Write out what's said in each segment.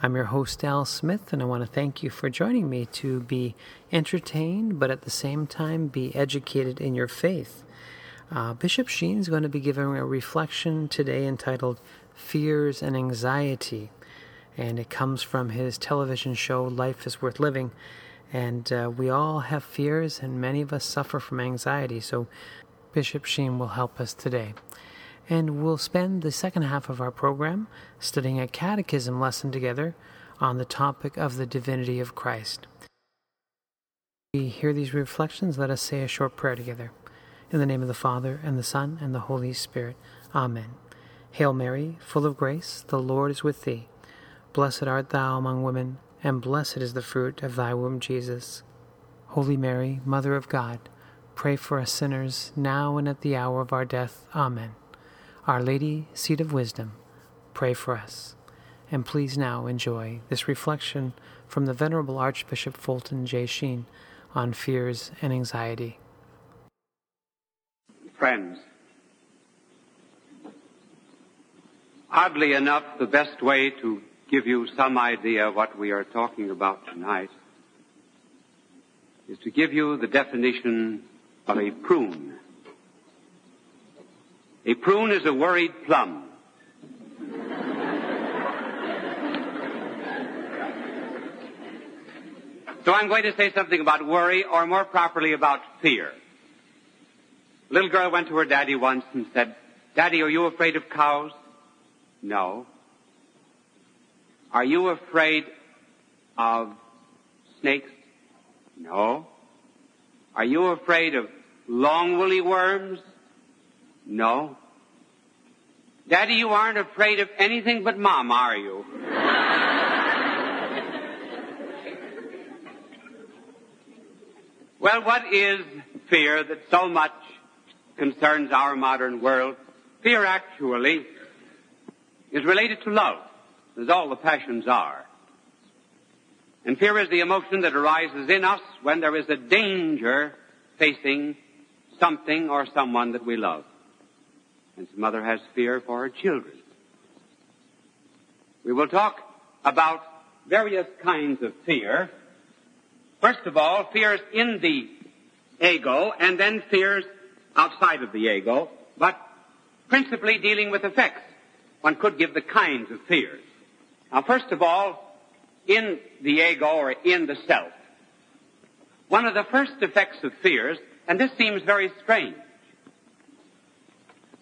I'm your host, Al Smith, and I want to thank you for joining me to be entertained, but at the same time be educated in your faith. Uh, Bishop Sheen is going to be giving a reflection today entitled Fears and Anxiety, and it comes from his television show, Life is Worth Living. And uh, we all have fears, and many of us suffer from anxiety, so Bishop Sheen will help us today and we'll spend the second half of our program studying a catechism lesson together on the topic of the divinity of Christ. We hear these reflections, let us say a short prayer together. In the name of the Father, and the Son, and the Holy Spirit. Amen. Hail Mary, full of grace, the Lord is with thee. Blessed art thou among women, and blessed is the fruit of thy womb, Jesus. Holy Mary, Mother of God, pray for us sinners, now and at the hour of our death. Amen. Our Lady, Seat of Wisdom, pray for us. And please now enjoy this reflection from the Venerable Archbishop Fulton J. Sheen on fears and anxiety. Friends, oddly enough, the best way to give you some idea of what we are talking about tonight is to give you the definition of a prune. A prune is a worried plum. So I'm going to say something about worry, or more properly about fear. A little girl went to her daddy once and said, Daddy, are you afraid of cows? No. Are you afraid of snakes? No. Are you afraid of long woolly worms? No. Daddy, you aren't afraid of anything but Mom, are you? well, what is fear that so much concerns our modern world? Fear actually is related to love, as all the passions are. And fear is the emotion that arises in us when there is a danger facing something or someone that we love and some mother has fear for her children. We will talk about various kinds of fear. First of all, fears in the ego, and then fears outside of the ego, but principally dealing with effects. One could give the kinds of fears. Now, first of all, in the ego or in the self, one of the first effects of fears, and this seems very strange,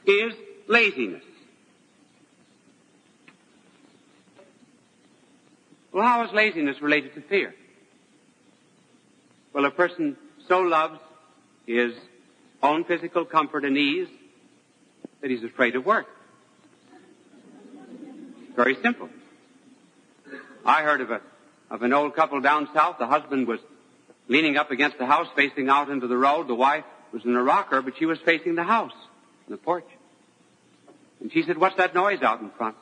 is laziness. Well, how is laziness related to fear? Well, a person so loves his own physical comfort and ease that he's afraid of work. Very simple. I heard of a of an old couple down south. The husband was leaning up against the house, facing out into the road. The wife was in a rocker, but she was facing the house, the porch. And she said, what's that noise out in front?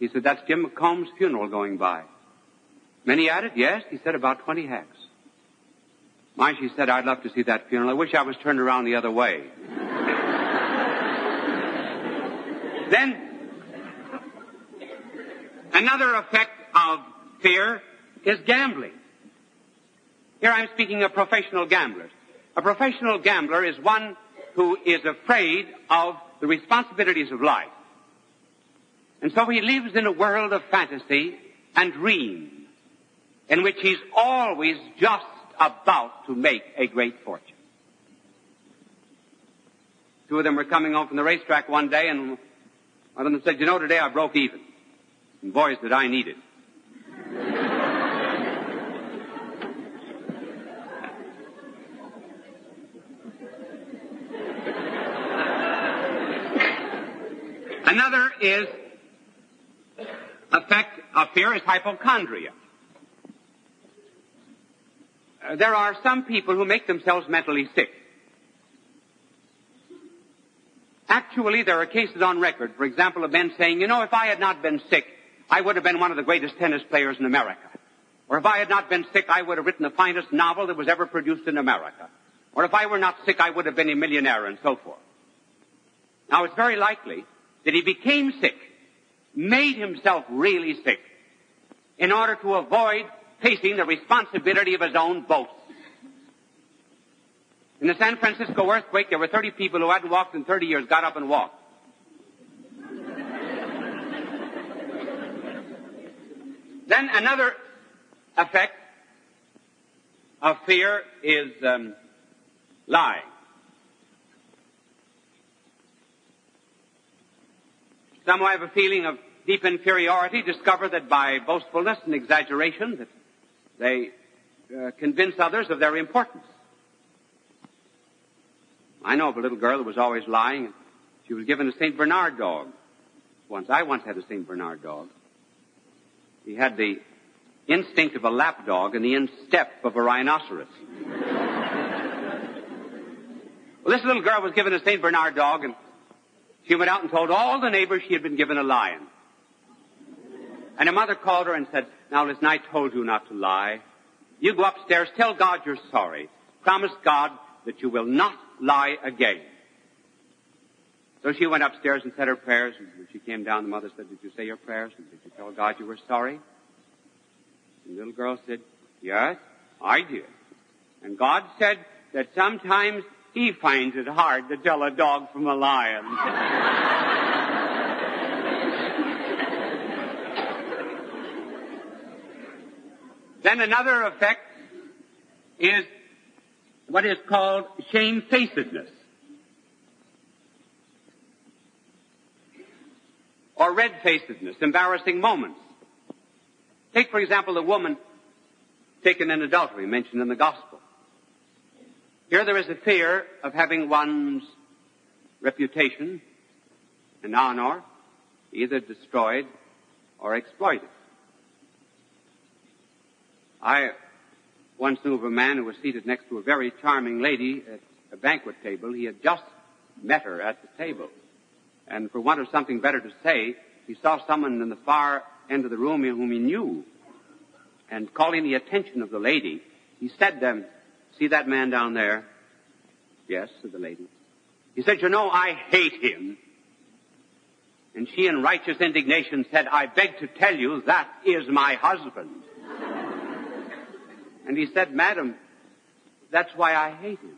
He said, that's Jim McComb's funeral going by. Many at it? Yes. He said, about 20 hacks. My, she said, I'd love to see that funeral. I wish I was turned around the other way. then, another effect of fear is gambling. Here I'm speaking of professional gamblers. A professional gambler is one who is afraid of the responsibilities of life. And so he lives in a world of fantasy and dream in which he's always just about to make a great fortune. Two of them were coming home from the racetrack one day and one of them said, you know, today I broke even. And boys, did I need it. Another is effect of fear is hypochondria. Uh, there are some people who make themselves mentally sick. Actually, there are cases on record, for example, of men saying, you know, if I had not been sick, I would have been one of the greatest tennis players in America. Or if I had not been sick, I would have written the finest novel that was ever produced in America. Or if I were not sick, I would have been a millionaire and so forth. Now, it's very likely that he became sick, made himself really sick, in order to avoid facing the responsibility of his own boast. In the San Francisco earthquake, there were 30 people who hadn't walked in 30 years got up and walked. then another effect of fear is um, lying. Some who have a feeling of deep inferiority discover that by boastfulness and exaggeration that they uh, convince others of their importance. I know of a little girl who was always lying. She was given a St. Bernard dog. Once, I once had a St. Bernard dog. He had the instinct of a lap dog and the instep of a rhinoceros. well, this little girl was given a St. Bernard dog and she went out and told all the neighbors she had been given a lion. And her mother called her and said, now listen, I told you not to lie. You go upstairs, tell God you're sorry. Promise God that you will not lie again. So she went upstairs and said her prayers. And when she came down, the mother said, did you say your prayers? And did you tell God you were sorry? And the little girl said, yes, I did. And God said that sometimes he finds it hard to tell a dog from a lion. Then another effect is what is called shamefacedness. Or red-facedness, embarrassing moments. Take, for example, the woman taken in adultery mentioned in the gospel. Here there is a fear of having one's reputation and honor either destroyed or exploited. I once knew of a man who was seated next to a very charming lady at a banquet table. He had just met her at the table. And for want of something better to say, he saw someone in the far end of the room whom he knew. And calling the attention of the lady, he said to them, see that man down there? Yes, said the lady. He said, you know, I hate him. And she in righteous indignation said, I beg to tell you that is my husband. And he said, Madam, that's why I hate him.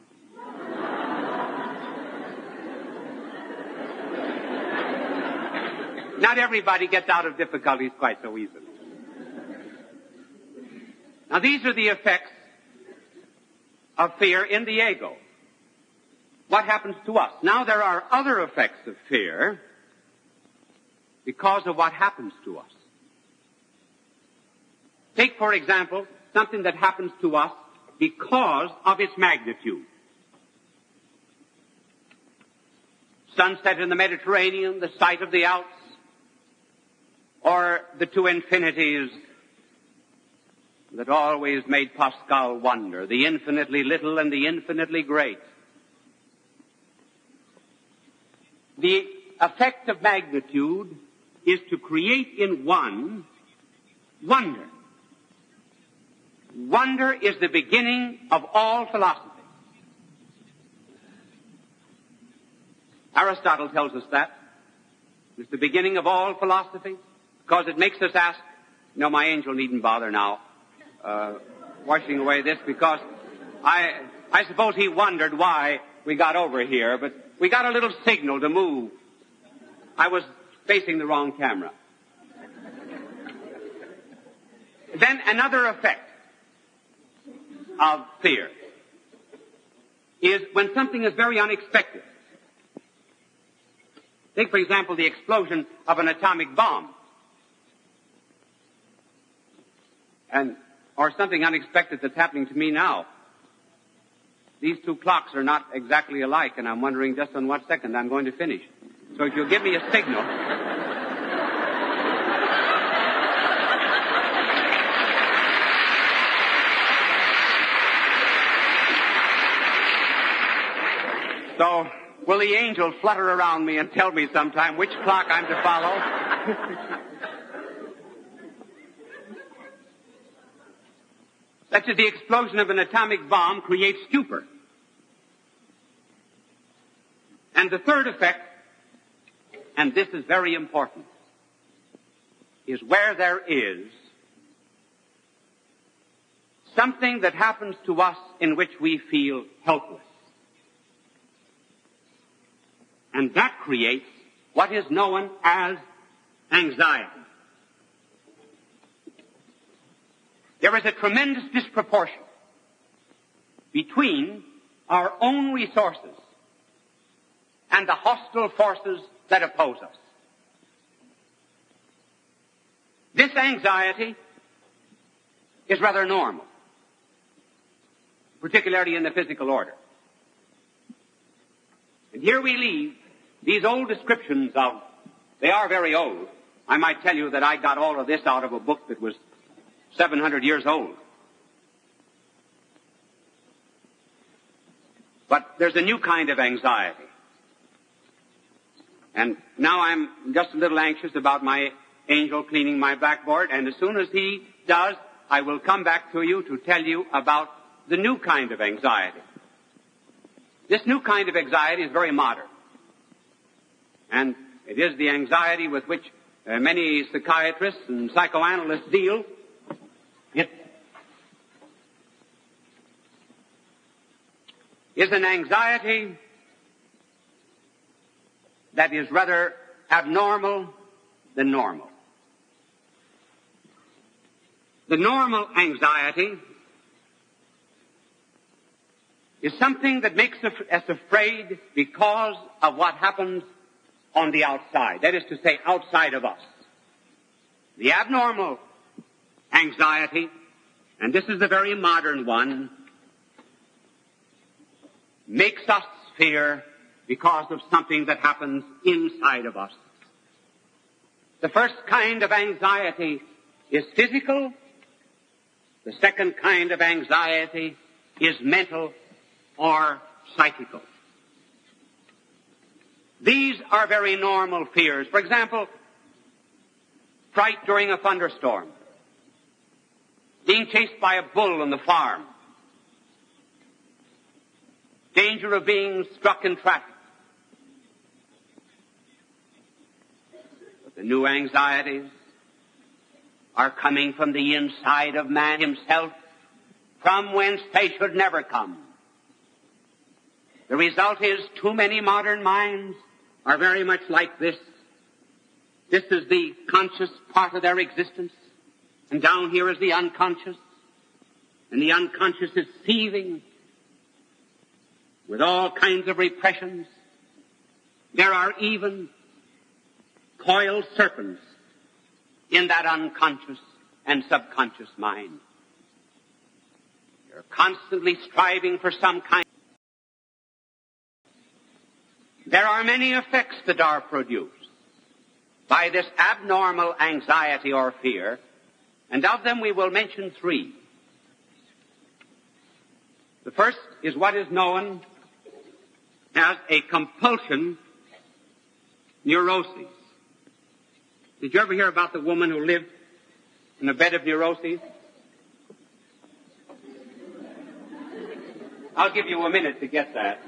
Not everybody gets out of difficulties quite so easily. Now these are the effects of fear in the ego. What happens to us? Now there are other effects of fear because of what happens to us. Take, for example, something that happens to us because of its magnitude. Sunset in the Mediterranean, the sight of the Alps, or the two infinities that always made Pascal wonder, the infinitely little and the infinitely great. The effect of magnitude is to create in one wonder wonder is the beginning of all philosophy. Aristotle tells us that. It's the beginning of all philosophy because it makes us ask, no, my angel needn't bother now, uh, washing away this because I, I suppose he wondered why we got over here, but we got a little signal to move. I was facing the wrong camera. then another effect of fear is when something is very unexpected. Take, for example, the explosion of an atomic bomb. And, or something unexpected that's happening to me now. These two clocks are not exactly alike, and I'm wondering just on what second I'm going to finish. So if you'll give me a signal. So, will the angel flutter around me and tell me sometime which clock I'm to follow? Such as the explosion of an atomic bomb creates stupor. And the third effect, and this is very important, is where there is something that happens to us in which we feel helpless. And that creates what is known as anxiety. There is a tremendous disproportion between our own resources and the hostile forces that oppose us. This anxiety is rather normal, particularly in the physical order. And here we leave these old descriptions of, they are very old. I might tell you that I got all of this out of a book that was 700 years old. But there's a new kind of anxiety. And now I'm just a little anxious about my angel cleaning my blackboard, and as soon as he does, I will come back to you to tell you about the new kind of anxiety. This new kind of anxiety is very modern. And it is the anxiety with which uh, many psychiatrists and psychoanalysts deal it is an anxiety that is rather abnormal than normal. The normal anxiety is something that makes us afraid because of what happens on the outside. That is to say, outside of us. The abnormal anxiety, and this is the very modern one, makes us fear because of something that happens inside of us. The first kind of anxiety is physical. The second kind of anxiety is mental or psychical. These are very normal fears. For example, fright during a thunderstorm being chased by a bull on the farm, danger of being struck in traffic. But the new anxieties are coming from the inside of man himself, from whence they should never come. The result is too many modern minds are very much like this. This is the conscious part of their existence. And down here is the unconscious. And the unconscious is seething with all kinds of repressions. There are even coiled serpents in that unconscious and subconscious mind. They're constantly striving for some kind. There are many effects that are produced by this abnormal anxiety or fear and of them we will mention three. The first is what is known as a compulsion neurosis. Did you ever hear about the woman who lived in a bed of neuroses? I'll give you a minute to get that.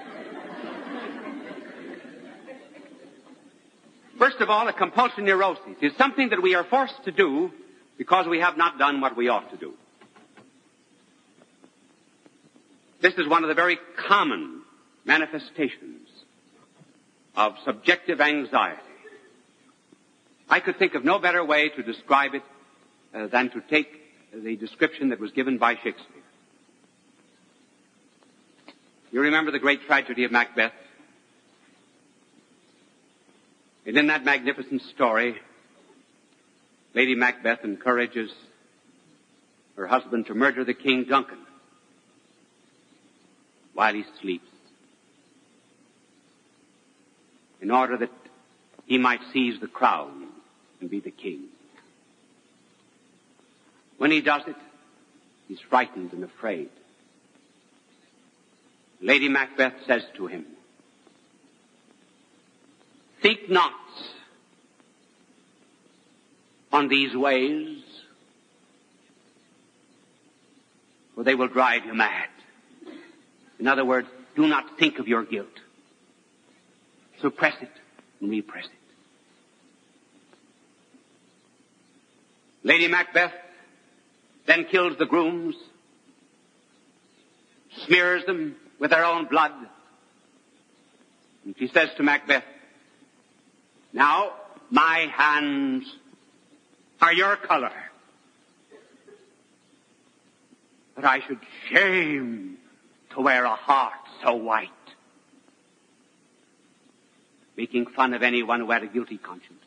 First of all, a compulsion neurosis is something that we are forced to do because we have not done what we ought to do. This is one of the very common manifestations of subjective anxiety. I could think of no better way to describe it uh, than to take the description that was given by Shakespeare. You remember the great tragedy of Macbeth? And in that magnificent story, Lady Macbeth encourages her husband to murder the King Duncan while he sleeps in order that he might seize the crown and be the king. When he does it, he's frightened and afraid. Lady Macbeth says to him, Think not on these ways, for they will drive you mad. In other words, do not think of your guilt. Suppress it and repress it. Lady Macbeth then kills the grooms, smears them with their own blood, and she says to Macbeth, now, my hands are your color. But I should shame to wear a heart so white. Making fun of anyone who had a guilty conscience.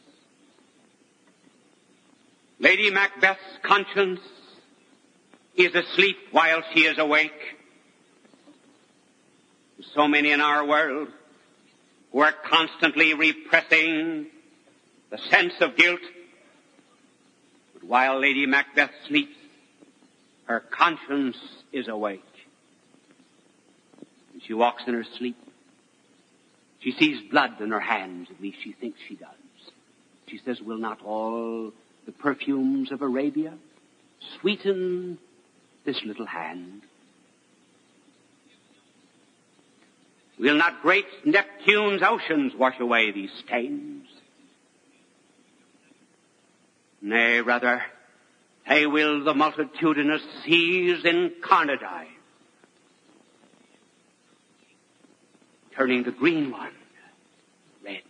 Lady Macbeth's conscience is asleep while she is awake. So many in our world who are constantly repressing the sense of guilt. But while Lady Macbeth sleeps, her conscience is awake. And she walks in her sleep. She sees blood in her hands, at least she thinks she does. She says, will not all the perfumes of Arabia sweeten this little hand? Will not great Neptune's oceans wash away these stains? Nay, rather, they will the multitudinous seas incarnadine, turning the green one reds.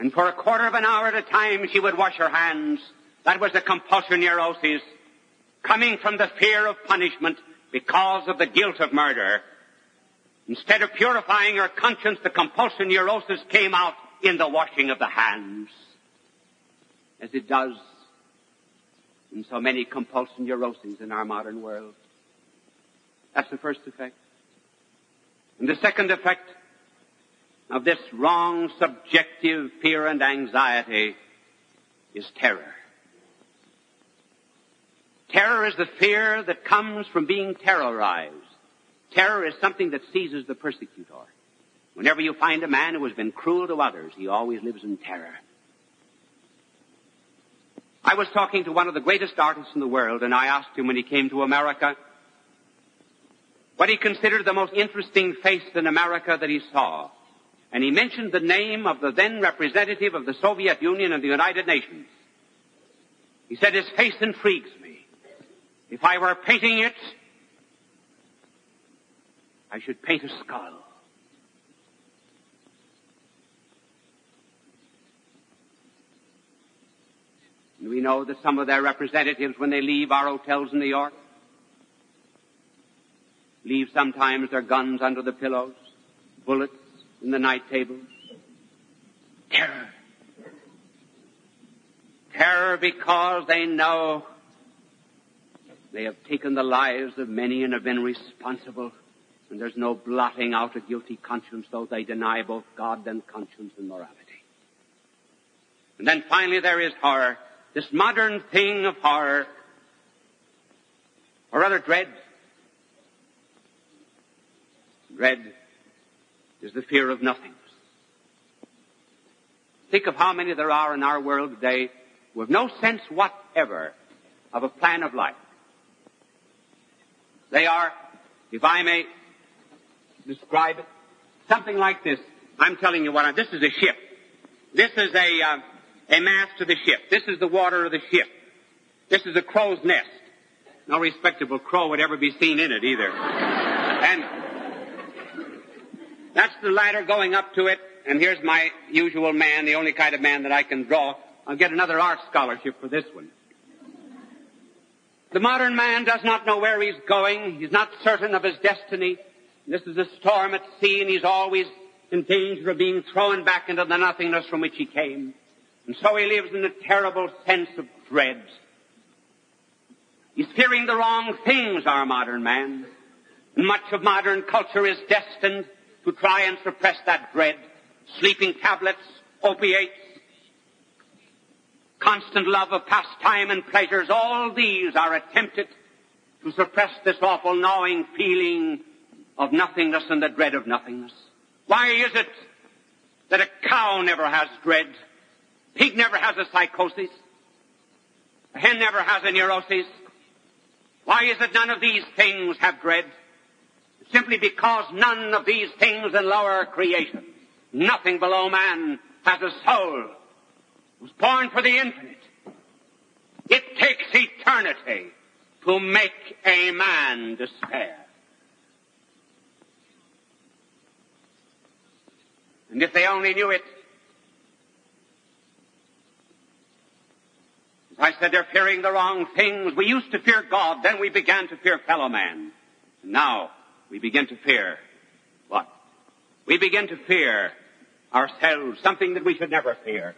And for a quarter of an hour at a time she would wash her hands. That was the compulsion neurosis coming from the fear of punishment because of the guilt of murder. Instead of purifying her conscience, the compulsion neurosis came out in the washing of the hands. As it does in so many compulsion neuroses in our modern world. That's the first effect. And the second effect of this wrong subjective fear and anxiety is terror. Terror is the fear that comes from being terrorized. Terror is something that seizes the persecutor. Whenever you find a man who has been cruel to others, he always lives in terror. I was talking to one of the greatest artists in the world, and I asked him when he came to America what he considered the most interesting face in America that he saw. And he mentioned the name of the then representative of the Soviet Union and the United Nations. He said, his face intrigues me. If I were painting it, I should paint a skull. And we know that some of their representatives, when they leave our hotels in New York, leave sometimes their guns under the pillows, bullets in the night tables. Terror. Terror because they know they have taken the lives of many and have been responsible. And there's no blotting out a guilty conscience, though they deny both God and conscience and morality. And then finally there is horror. This modern thing of horror, or rather dread. Dread is the fear of nothingness. Think of how many there are in our world today who have no sense whatever of a plan of life. They are, if I may describe it, something like this. I'm telling you what, I, this is a ship. This is a, uh, a mast to the ship. This is the water of the ship. This is a crow's nest. No respectable crow would ever be seen in it either. and that's the ladder going up to it. And here's my usual man, the only kind of man that I can draw. I'll get another art scholarship for this one. The modern man does not know where he's going. He's not certain of his destiny. This is a storm at sea and he's always in danger of being thrown back into the nothingness from which he came. And so he lives in a terrible sense of dread. He's fearing the wrong things, our modern man. And much of modern culture is destined to try and suppress that dread. Sleeping tablets, opiates, constant love of pastime and pleasures, all these are attempted to suppress this awful gnawing feeling of nothingness and the dread of nothingness. Why is it that a cow never has dread? Pig never has a psychosis. A hen never has a neurosis. Why is it none of these things have dread? Simply because none of these things in lower creation, nothing below man, has a soul. It was born for the infinite. It takes eternity to make a man despair. And if they only knew it, I said, they're fearing the wrong things. We used to fear God, then we began to fear fellow man. And now we begin to fear what? We begin to fear ourselves, something that we should never fear.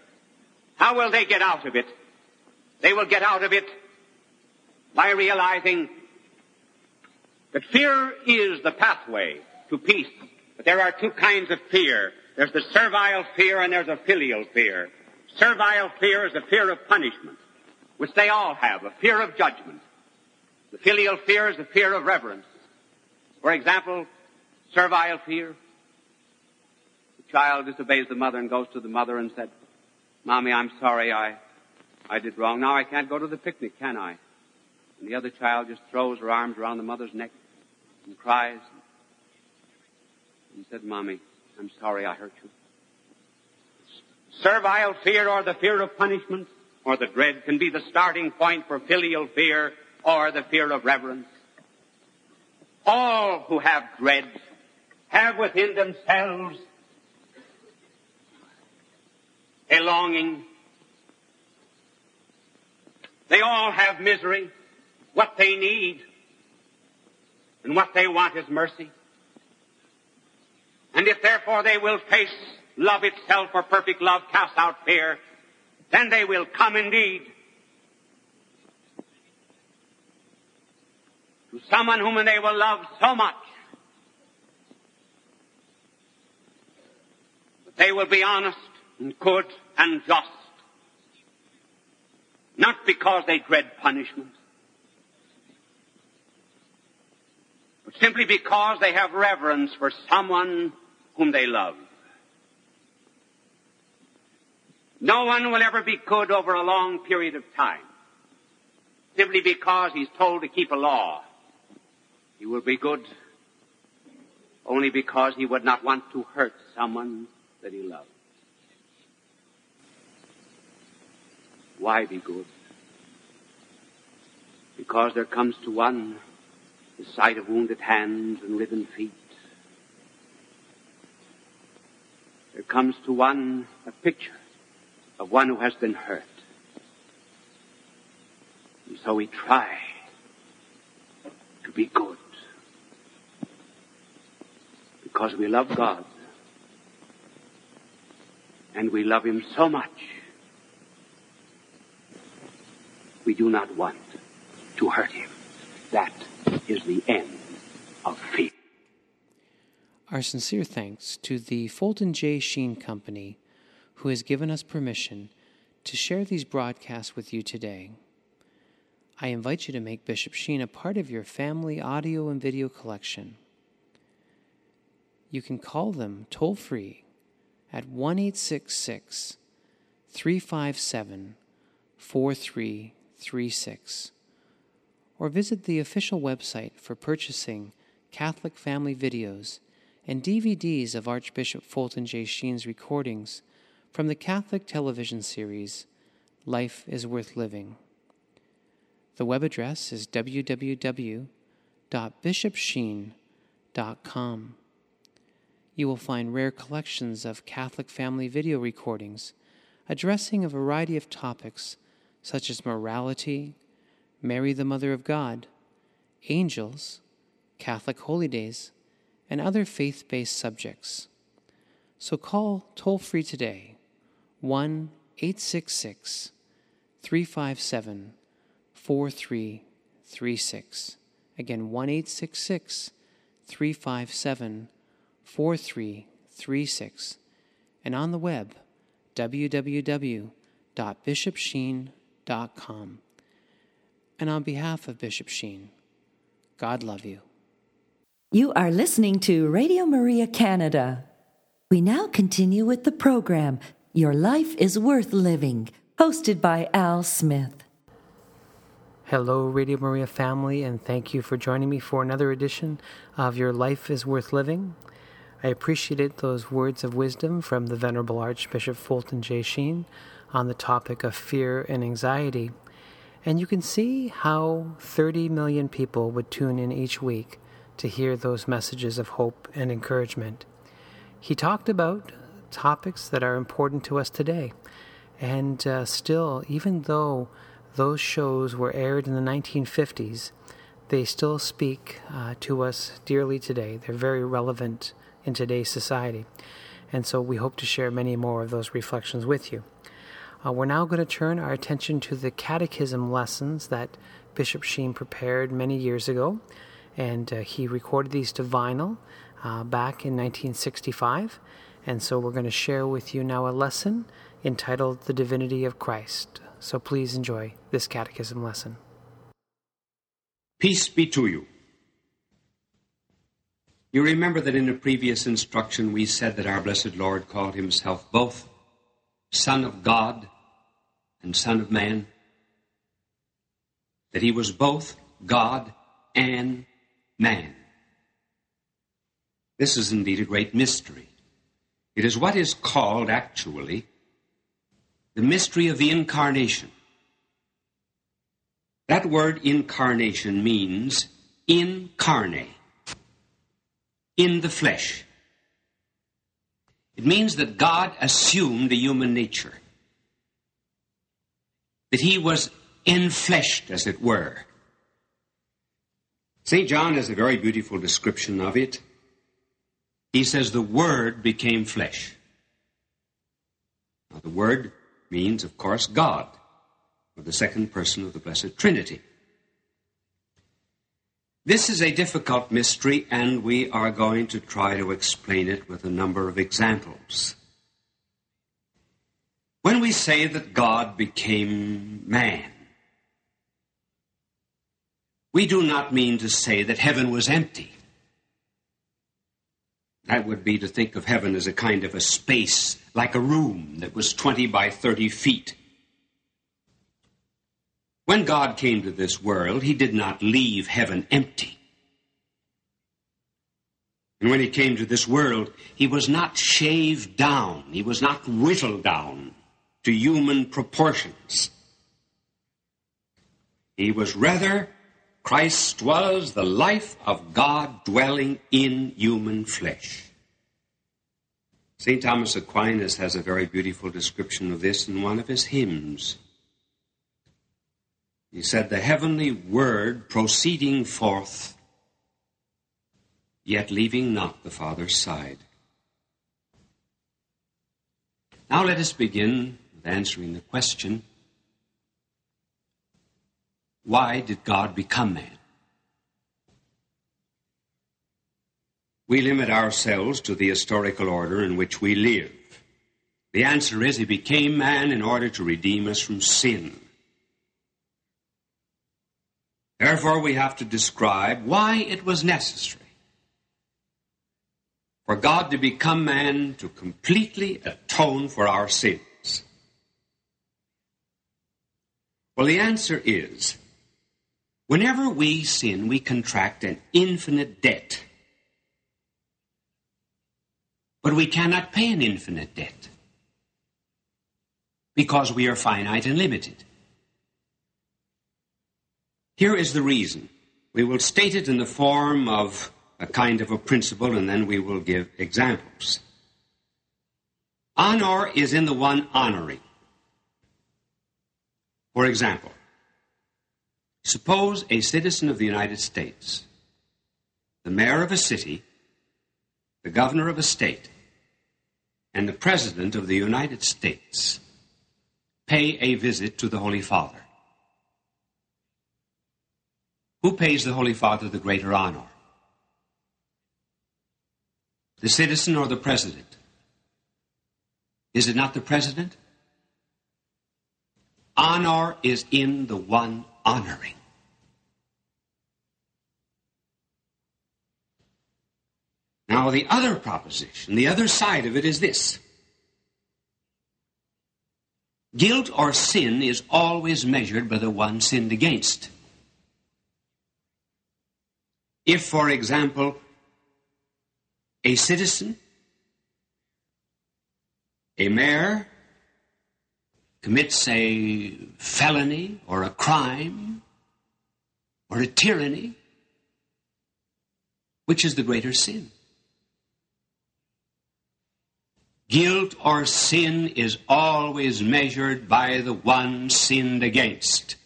How will they get out of it? They will get out of it by realizing that fear is the pathway to peace. But there are two kinds of fear. There's the servile fear and there's a filial fear. Servile fear is a fear of punishment, which they all have, a fear of judgment. The filial fear is a fear of reverence. For example, servile fear. The child disobeys the mother and goes to the mother and said, Mommy, I'm sorry I, I did wrong. Now I can't go to the picnic, can I? And the other child just throws her arms around the mother's neck and cries and said, Mommy, I'm sorry I hurt you. Servile fear or the fear of punishment or the dread can be the starting point for filial fear or the fear of reverence. All who have dread have within themselves a longing. They all have misery. What they need and what they want is mercy. And if therefore they will face love itself, or perfect love casts out fear, then they will come indeed to someone whom they will love so much that they will be honest and good and just. Not because they dread punishment, but simply because they have reverence for someone whom they love. No one will ever be good over a long period of time. Simply because he's told to keep a law. He will be good only because he would not want to hurt someone that he loves. Why be good? Because there comes to one the sight of wounded hands and riven feet. There comes to one a picture of one who has been hurt. And so we try to be good because we love God and we love Him so much we do not want to hurt Him. That is the end of fear. Our sincere thanks to the Fulton J. Sheen Company, who has given us permission to share these broadcasts with you today. I invite you to make Bishop Sheen a part of your family audio and video collection. You can call them toll free at 1 357 4336 or visit the official website for purchasing Catholic family videos and DVDs of Archbishop Fulton J. Sheen's recordings from the Catholic television series Life is Worth Living. The web address is www.bishopsheen.com. You will find rare collections of Catholic family video recordings addressing a variety of topics such as morality, Mary the Mother of God, angels, Catholic holy days, and other faith based subjects. So call toll free today 1 866 357 4336. Again, 1 866 357 4336. And on the web, www.bishopsheen.com. And on behalf of Bishop Sheen, God love you. You are listening to Radio Maria Canada. We now continue with the program Your Life is Worth Living, hosted by Al Smith. Hello, Radio Maria family, and thank you for joining me for another edition of Your Life is Worth Living. I appreciated those words of wisdom from the Venerable Archbishop Fulton J. Sheen on the topic of fear and anxiety. And you can see how 30 million people would tune in each week to hear those messages of hope and encouragement. He talked about topics that are important to us today. And uh, still, even though those shows were aired in the 1950s, they still speak uh, to us dearly today. They're very relevant in today's society. And so we hope to share many more of those reflections with you. Uh, we're now going to turn our attention to the catechism lessons that Bishop Sheen prepared many years ago. And uh, he recorded these to vinyl uh, back in 1965. And so we're going to share with you now a lesson entitled The Divinity of Christ. So please enjoy this catechism lesson. Peace be to you. You remember that in a previous instruction we said that our blessed Lord called himself both Son of God and Son of Man? That he was both God and man. This is indeed a great mystery. It is what is called actually the mystery of the incarnation. That word incarnation means incarnate in the flesh. It means that God assumed a human nature, that he was enfleshed, as it were. St. John has a very beautiful description of it. He says, The Word became flesh. Now, the Word means, of course, God, or the second person of the Blessed Trinity. This is a difficult mystery, and we are going to try to explain it with a number of examples. When we say that God became man, we do not mean to say that heaven was empty. That would be to think of heaven as a kind of a space, like a room that was 20 by 30 feet. When God came to this world, he did not leave heaven empty. And when he came to this world, he was not shaved down, he was not whittled down to human proportions. He was rather, Christ was the life of God dwelling in human flesh. St. Thomas Aquinas has a very beautiful description of this in one of his hymns. He said, The heavenly word proceeding forth, yet leaving not the Father's side. Now let us begin with answering the question why did God become man? We limit ourselves to the historical order in which we live. The answer is he became man in order to redeem us from sin. Therefore, we have to describe why it was necessary for God to become man to completely atone for our sins. Well, the answer is Whenever we sin, we contract an infinite debt. But we cannot pay an infinite debt because we are finite and limited. Here is the reason. We will state it in the form of a kind of a principle and then we will give examples. Honor is in the one honoring. For example, suppose a citizen of the United States, the mayor of a city, the governor of a state, and the president of the United States pay a visit to the Holy Father. Who pays the Holy Father the greater honor? The citizen or the president? Is it not the president? Honor is in the one honoring. Now, the other proposition, the other side of it is this guilt or sin is always measured by the one sinned against. If, for example, a citizen, a mayor, commits a felony or a crime or a tyranny, which is the greater sin? Guilt or sin is always measured by the one sinned against.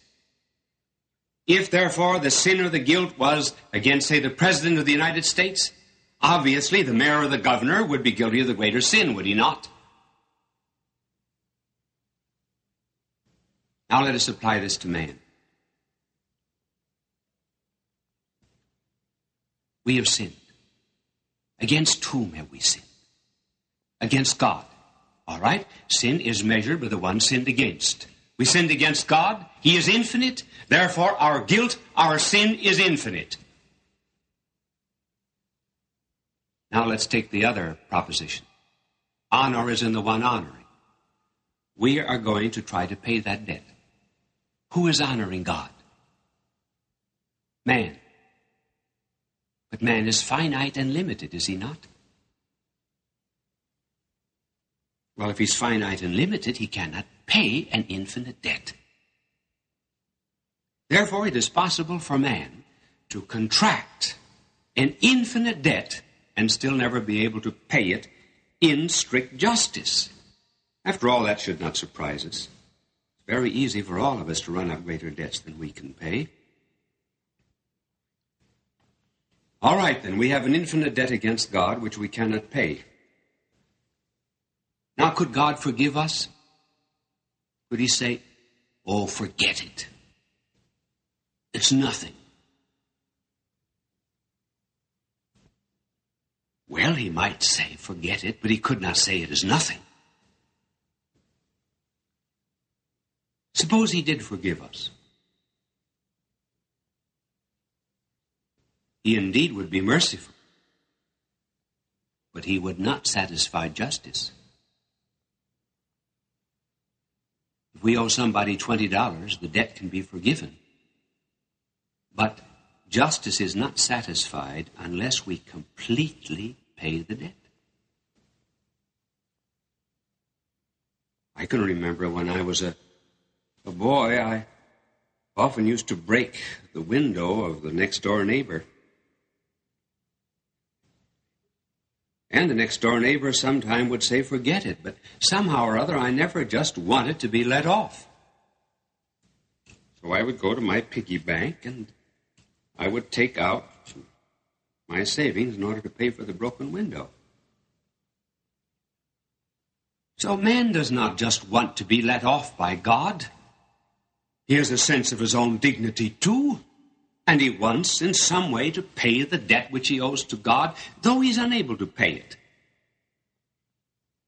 If, therefore, the sin or the guilt was against, say, the President of the United States, obviously the mayor or the governor would be guilty of the greater sin, would he not? Now let us apply this to man. We have sinned. Against whom have we sinned? Against God. All right? Sin is measured by the one sinned against. We sinned against God. He is infinite. Therefore, our guilt, our sin is infinite. Now let's take the other proposition. Honor is in the one honoring. We are going to try to pay that debt. Who is honoring God? Man. But man is finite and limited, is he not? Well, if he's finite and limited, he cannot pay an infinite debt. Therefore, it is possible for man to contract an infinite debt and still never be able to pay it in strict justice. After all, that should not surprise us. It's very easy for all of us to run up greater debts than we can pay. All right, then, we have an infinite debt against God which we cannot pay. Now, could God forgive us? Could He say, Oh, forget it? It's nothing. Well, He might say, Forget it, but He could not say it is nothing. Suppose He did forgive us. He indeed would be merciful, but He would not satisfy justice. If we owe somebody $20, the debt can be forgiven. But justice is not satisfied unless we completely pay the debt. I can remember when I was a, a boy, I often used to break the window of the next door neighbor. And the next door neighbor sometime would say, forget it. But somehow or other, I never just wanted to be let off. So I would go to my piggy bank and I would take out my savings in order to pay for the broken window. So man does not just want to be let off by God. He has a sense of his own dignity too. And he wants, in some way, to pay the debt which he owes to God, though he's unable to pay it.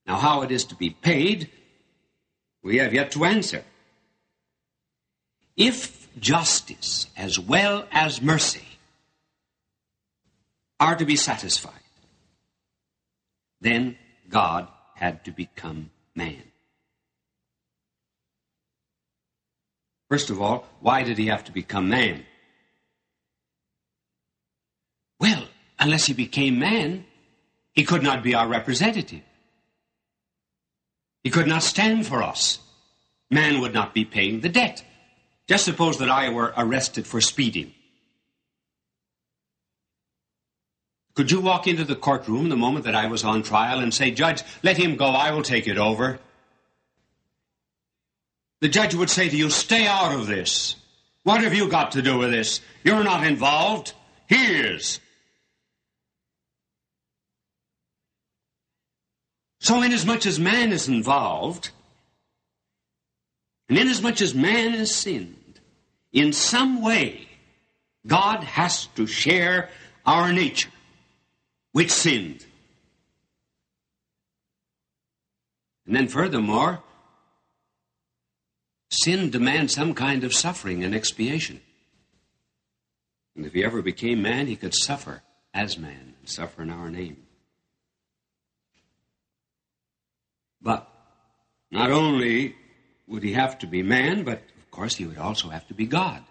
Now, how it is to be paid, we have yet to answer. If justice as well as mercy are to be satisfied, then God had to become man. First of all, why did he have to become man? Unless he became man, he could not be our representative. He could not stand for us. Man would not be paying the debt. Just suppose that I were arrested for speeding. Could you walk into the courtroom the moment that I was on trial and say, Judge, let him go, I will take it over? The judge would say to you, Stay out of this. What have you got to do with this? You're not involved. He is. So, inasmuch as man is involved, and inasmuch as man has sinned, in some way, God has to share our nature, which sinned. And then, furthermore, sin demands some kind of suffering and expiation. And if he ever became man, he could suffer as man and suffer in our name. But not only would he have to be man, but of course he would also have to be God.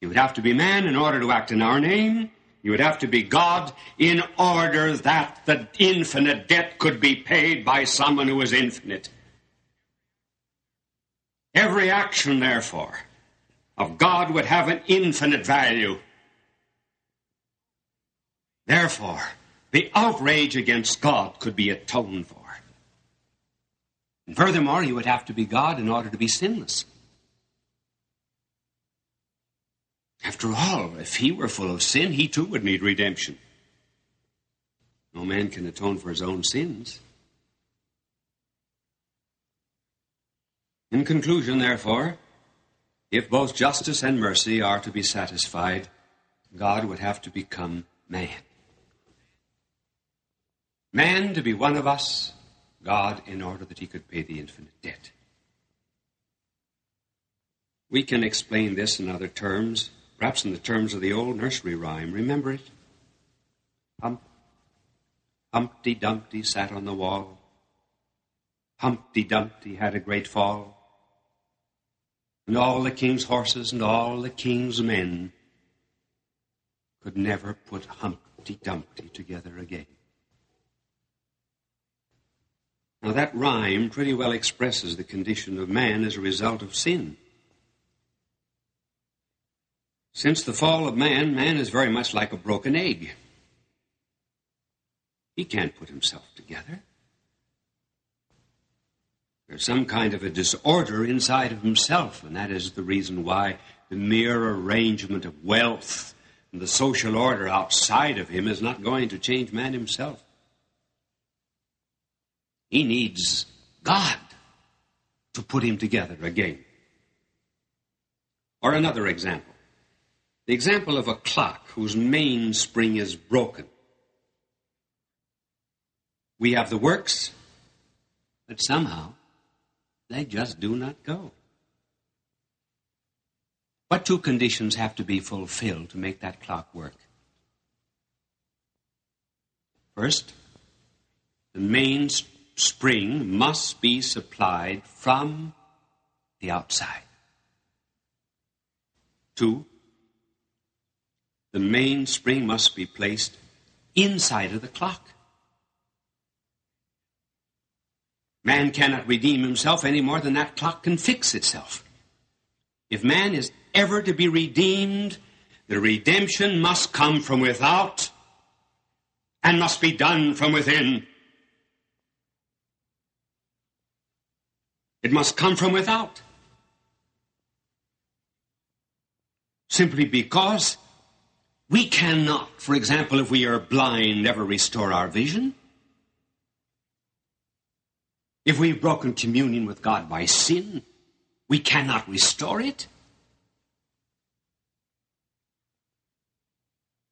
He would have to be man in order to act in our name. He would have to be God in order that the infinite debt could be paid by someone who is infinite. Every action, therefore, of God would have an infinite value. Therefore, the outrage against God could be atoned for. And furthermore, he would have to be God in order to be sinless. After all, if he were full of sin, he too would need redemption. No man can atone for his own sins. In conclusion, therefore, if both justice and mercy are to be satisfied, God would have to become man. Man to be one of us, God in order that he could pay the infinite debt. We can explain this in other terms, perhaps in the terms of the old nursery rhyme. Remember it? Hump, Humpty Dumpty sat on the wall. Humpty Dumpty had a great fall. And all the king's horses and all the king's men could never put Humpty Dumpty together again. Now, that rhyme pretty well expresses the condition of man as a result of sin. Since the fall of man, man is very much like a broken egg. He can't put himself together. There's some kind of a disorder inside of himself, and that is the reason why the mere arrangement of wealth and the social order outside of him is not going to change man himself. He needs God to put him together again. Or another example the example of a clock whose mainspring is broken. We have the works, but somehow they just do not go. What two conditions have to be fulfilled to make that clock work? First, the main spring must be supplied from the outside. Two, the main spring must be placed inside of the clock. Man cannot redeem himself any more than that clock can fix itself. If man is ever to be redeemed, the redemption must come from without and must be done from within. It must come from without. Simply because we cannot, for example, if we are blind, ever restore our vision. If we've broken communion with God by sin, we cannot restore it.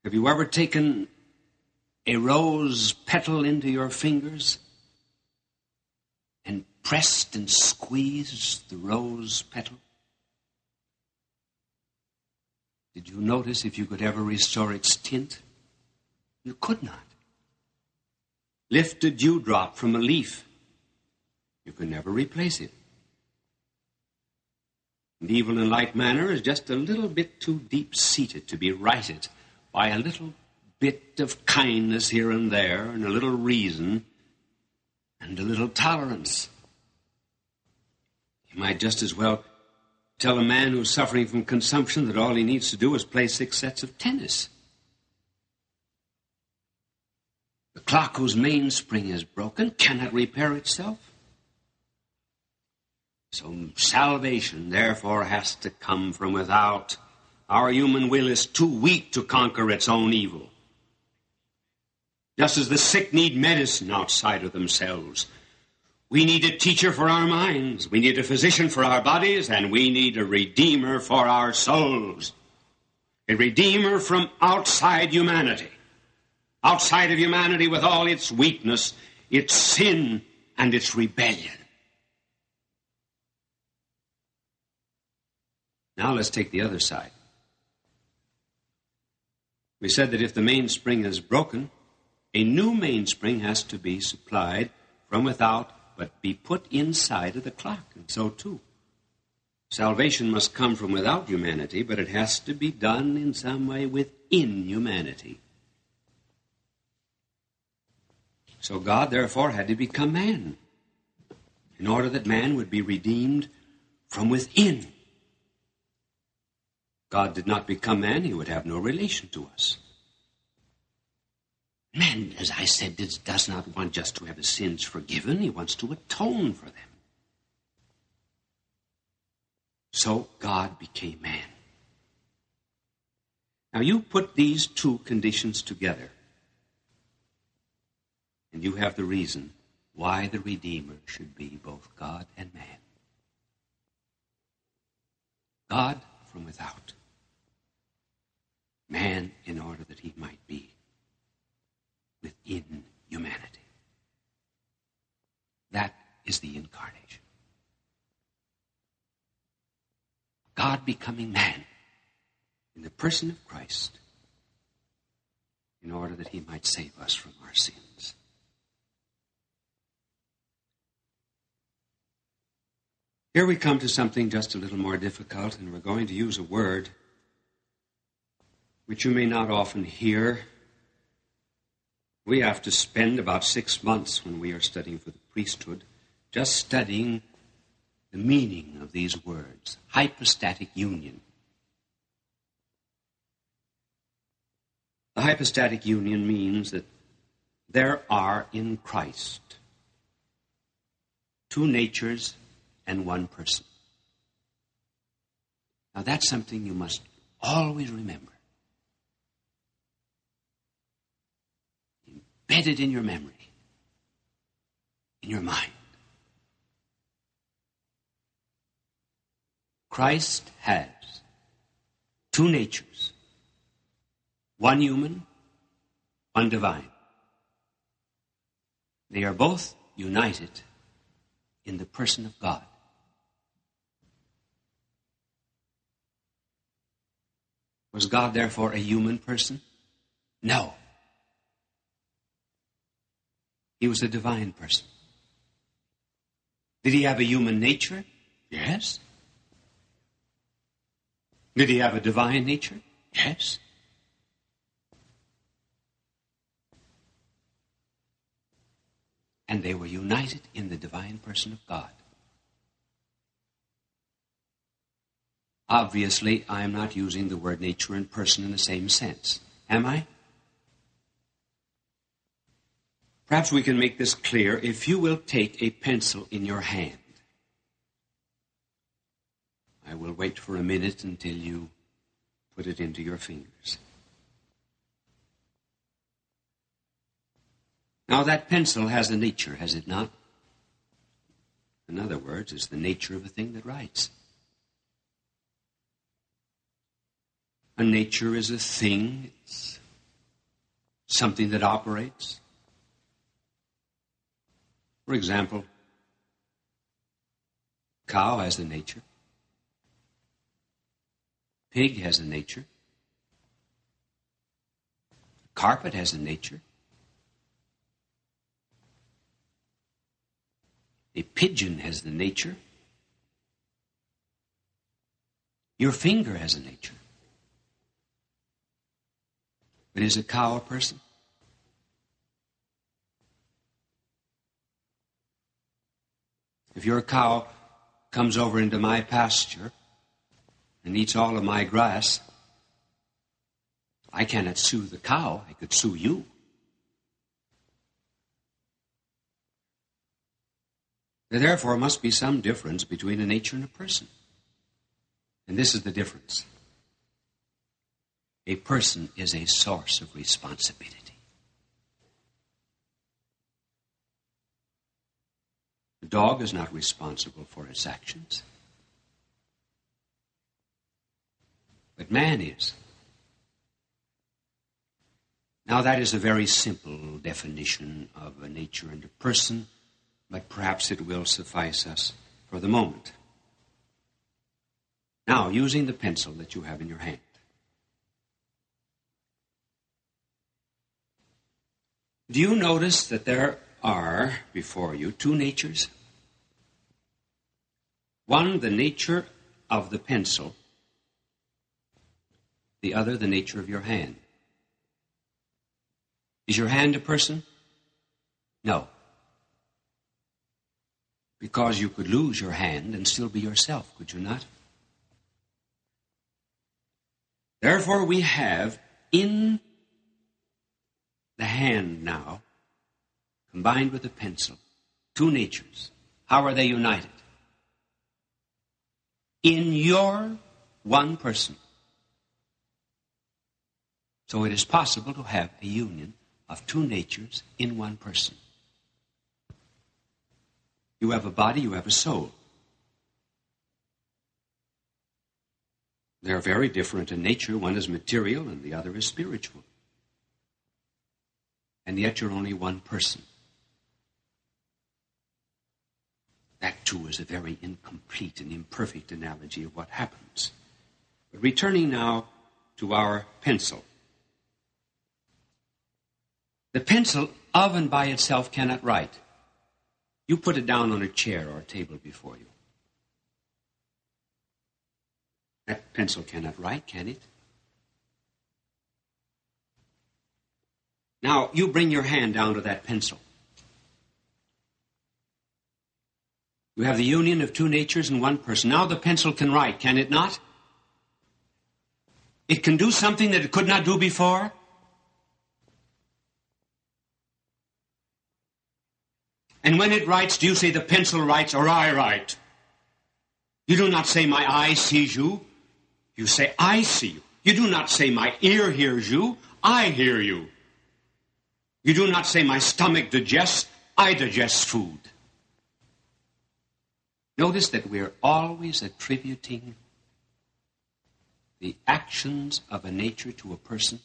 Have you ever taken a rose petal into your fingers pressed and squeezed the rose petal? Did you notice if you could ever restore its tint? You could not. Lift a dewdrop from a leaf. You could never replace it. And evil in like manner is just a little bit too deep seated to be righted by a little bit of kindness here and there, and a little reason, and a little tolerance. You might just as well tell a man who's suffering from consumption that all he needs to do is play six sets of tennis. The clock whose mainspring is broken cannot repair itself. So salvation, therefore, has to come from without. Our human will is too weak to conquer its own evil. Just as the sick need medicine outside of themselves, we need a teacher for our minds, we need a physician for our bodies, and we need a redeemer for our souls. A redeemer from outside humanity. Outside of humanity with all its weakness, its sin, and its rebellion. Now let's take the other side. We said that if the mainspring is broken, a new mainspring has to be supplied from without, but be put inside of the clock, and so too. Salvation must come from without humanity, but it has to be done in some way within humanity. So God, therefore, had to become man in order that man would be redeemed from within. God did not become man, he would have no relation to us. Man, as I said, does not want just to have his sins forgiven, he wants to atone for them. So God became man. Now you put these two conditions together, and you have the reason why the Redeemer should be both God and man. God from without man in order that he might be within humanity. That is the incarnation. God becoming man in the person of Christ in order that he might save us from our sins. Here we come to something just a little more difficult, and we're going to use a word which you may not often hear. We have to spend about six months when we are studying for the priesthood just studying the meaning of these words hypostatic union. The hypostatic union means that there are in Christ two natures and one person. Now, that's something you must always remember. Embedded in your memory, in your mind. Christ has two natures one human, one divine. They are both united in the person of God. Was God therefore a human person? No. He was a divine person. Did he have a human nature? Yes. Did he have a divine nature? Yes. And they were united in the divine person of God. Obviously, I am not using the word nature and person in the same sense. Am I? Perhaps we can make this clear if you will take a pencil in your hand. I will wait for a minute until you put it into your fingers. Now, that pencil has a nature, has it not? In other words, it's the nature of a thing that writes. A nature is a thing, it's something that operates. For example, cow has a nature. Pig has a nature. Carpet has a nature. A pigeon has the nature. Your finger has a nature. But is a cow a person? If your cow comes over into my pasture and eats all of my grass, I cannot sue the cow. I could sue you. There therefore must be some difference between a nature and a person. And this is the difference. A person is a source of responsibility. The dog is not responsible for its actions. But man is. Now, that is a very simple definition of a nature and a person, but perhaps it will suffice us for the moment. Now, using the pencil that you have in your hand, do you notice that there are before you two natures? One, the nature of the pencil, the other, the nature of your hand. Is your hand a person? No. Because you could lose your hand and still be yourself, could you not? Therefore, we have in the hand now, combined with the pencil, two natures. How are they united? In your one person. So it is possible to have a union of two natures in one person. You have a body, you have a soul. They're very different in nature. One is material and the other is spiritual. And yet you're only one person. That, too, is a very incomplete and imperfect analogy of what happens. But returning now to our pencil. The pencil of and by itself cannot write. You put it down on a chair or a table before you. That pencil cannot write, can it? Now, you bring your hand down to that pencil. You have the union of two natures in one person. Now the pencil can write, can it not? It can do something that it could not do before. And when it writes, do you say the pencil writes or I write? You do not say my eye sees you. You say I see you. You do not say my ear hears you. I hear you. You do not say my stomach digests. I digest food. Notice that we're always attributing the actions of a nature to a person.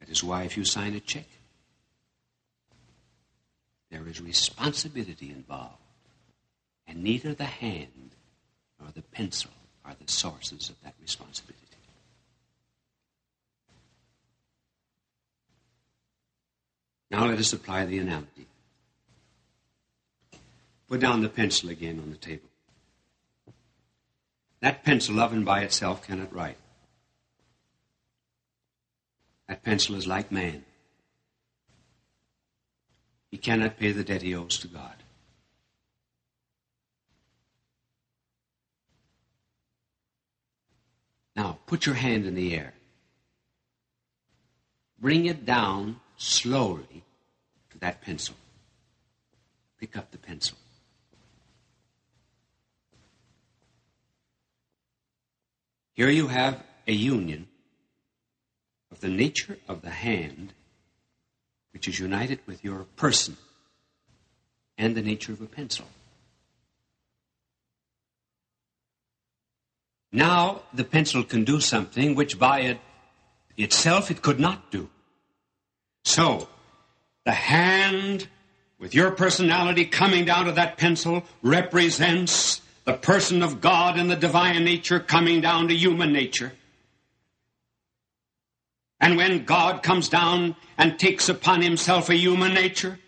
That is why if you sign a check, there is responsibility involved. And neither the hand nor the pencil are the sources of that responsibility. Now let us apply the analogy. Put down the pencil again on the table. That pencil of and by itself cannot write. That pencil is like man. He cannot pay the debt he owes to God. Now, put your hand in the air. Bring it down slowly to that pencil. Pick up the pencil. Here you have a union of the nature of the hand which is united with your person and the nature of a pencil. Now the pencil can do something which by it itself it could not do. So, the hand with your personality coming down to that pencil represents the person of God and the divine nature coming down to human nature. And when God comes down and takes upon himself a human nature,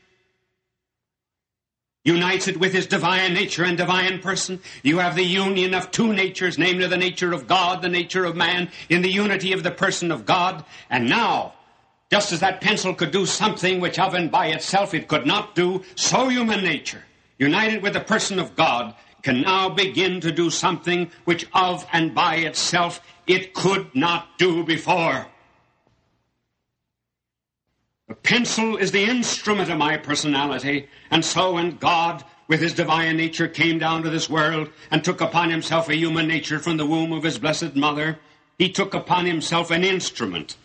unites it with his divine nature and divine person. You have the union of two natures, namely the nature of God, the nature of man, in the unity of the person of God. And now, just as that pencil could do something which of and by itself it could not do, so human nature, united with the person of God, can now begin to do something which of and by itself it could not do before. The pencil is the instrument of my personality, and so when God, with his divine nature, came down to this world and took upon himself a human nature from the womb of his blessed mother, he took upon himself an instrument.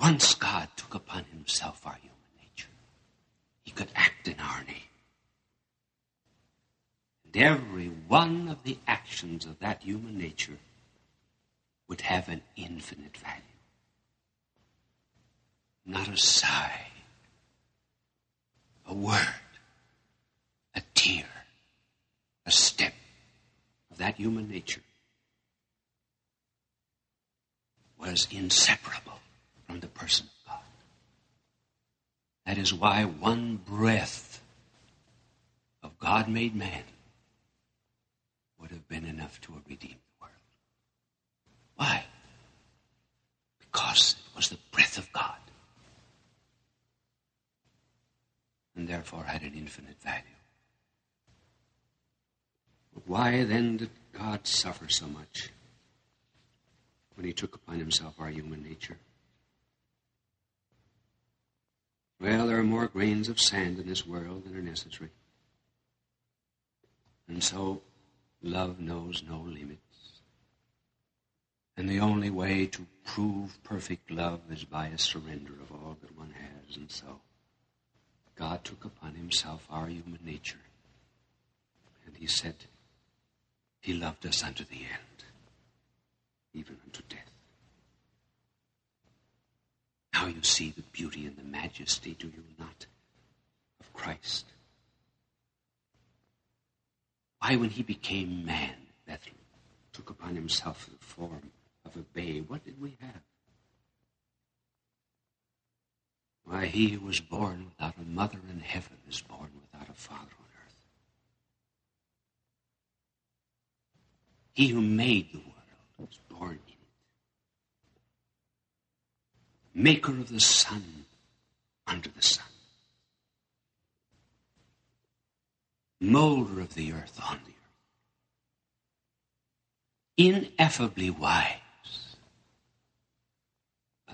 Once God took upon himself our human nature, he could act in our name. Every one of the actions of that human nature would have an infinite value not a sigh, a word, a tear, a step of that human nature was inseparable from the person of God. That is why one breath of God made man would have been enough to have redeemed the world. Why? Because it was the breath of God. and therefore had an infinite value. But why then did God suffer so much when he took upon himself our human nature? Well, there are more grains of sand in this world than are necessary. And so, love knows no limits. And the only way to prove perfect love is by a surrender of all that one has. And so, God took upon himself our human nature. And he said, He loved us unto the end, even unto death. Now you see the beauty and the majesty, do you not, of Christ? Why, when he became man, Bethlehem, took upon himself the form of a babe, what did we have? Why, he who was born without a mother in heaven is born without a father on earth. He who made the world was born in it. Maker of the sun under the sun. Molder of the earth on the earth. Ineffably wise.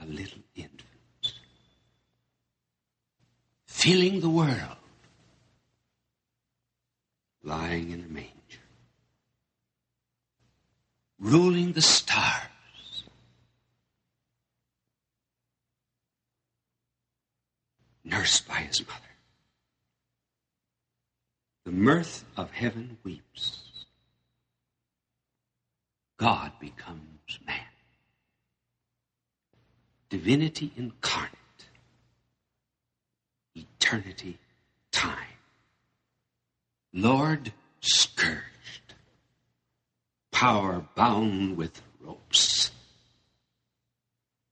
A little infant filling the world, lying in a manger, ruling the stars, nursed by his mother. The mirth of heaven weeps. God becomes man. Divinity incarnate eternity time. Lord scourged, power bound with ropes,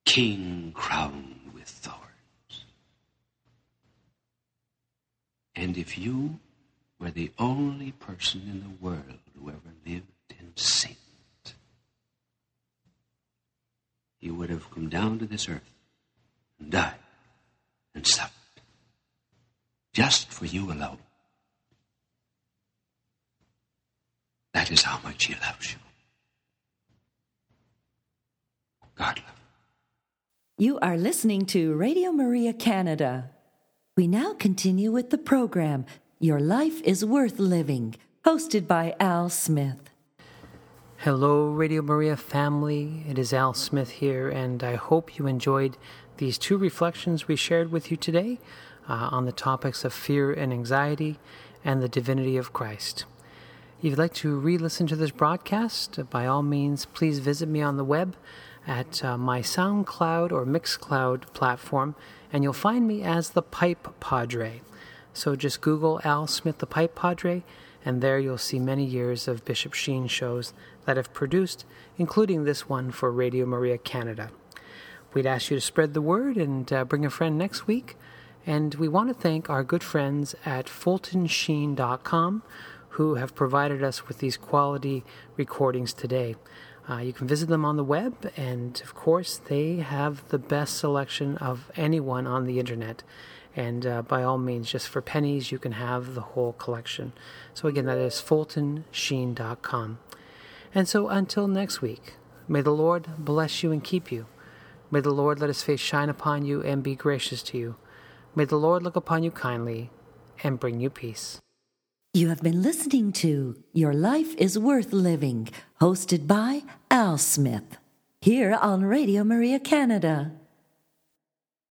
king crowned with thorns. And if you were the only person in the world who ever lived and sinned, He would have come down to this earth and died and suffered just for you alone. That is how much He loves you. God love you. you. are listening to Radio Maria Canada. We now continue with the program Your Life is Worth Living, hosted by Al Smith. Hello, Radio Maria family. It is Al Smith here, and I hope you enjoyed these two reflections we shared with you today uh, on the topics of fear and anxiety and the divinity of Christ. If you'd like to re listen to this broadcast, by all means, please visit me on the web at uh, my SoundCloud or Mixcloud platform, and you'll find me as the Pipe Padre. So just Google Al Smith, the Pipe Padre, and there you'll see many years of Bishop Sheen shows that I've produced, including this one for Radio Maria Canada. We'd ask you to spread the word and uh, bring a friend next week And we want to thank our good friends at FultonSheen.com who have provided us with these quality recordings today. Uh, you can visit them on the web, and of course, they have the best selection of anyone on the internet. And uh, by all means, just for pennies, you can have the whole collection. So, again, that is FultonSheen.com. And so, until next week, may the Lord bless you and keep you. May the Lord let his face shine upon you and be gracious to you. May the Lord look upon you kindly and bring you peace. You have been listening to Your Life is Worth Living, hosted by Al Smith, here on Radio Maria Canada.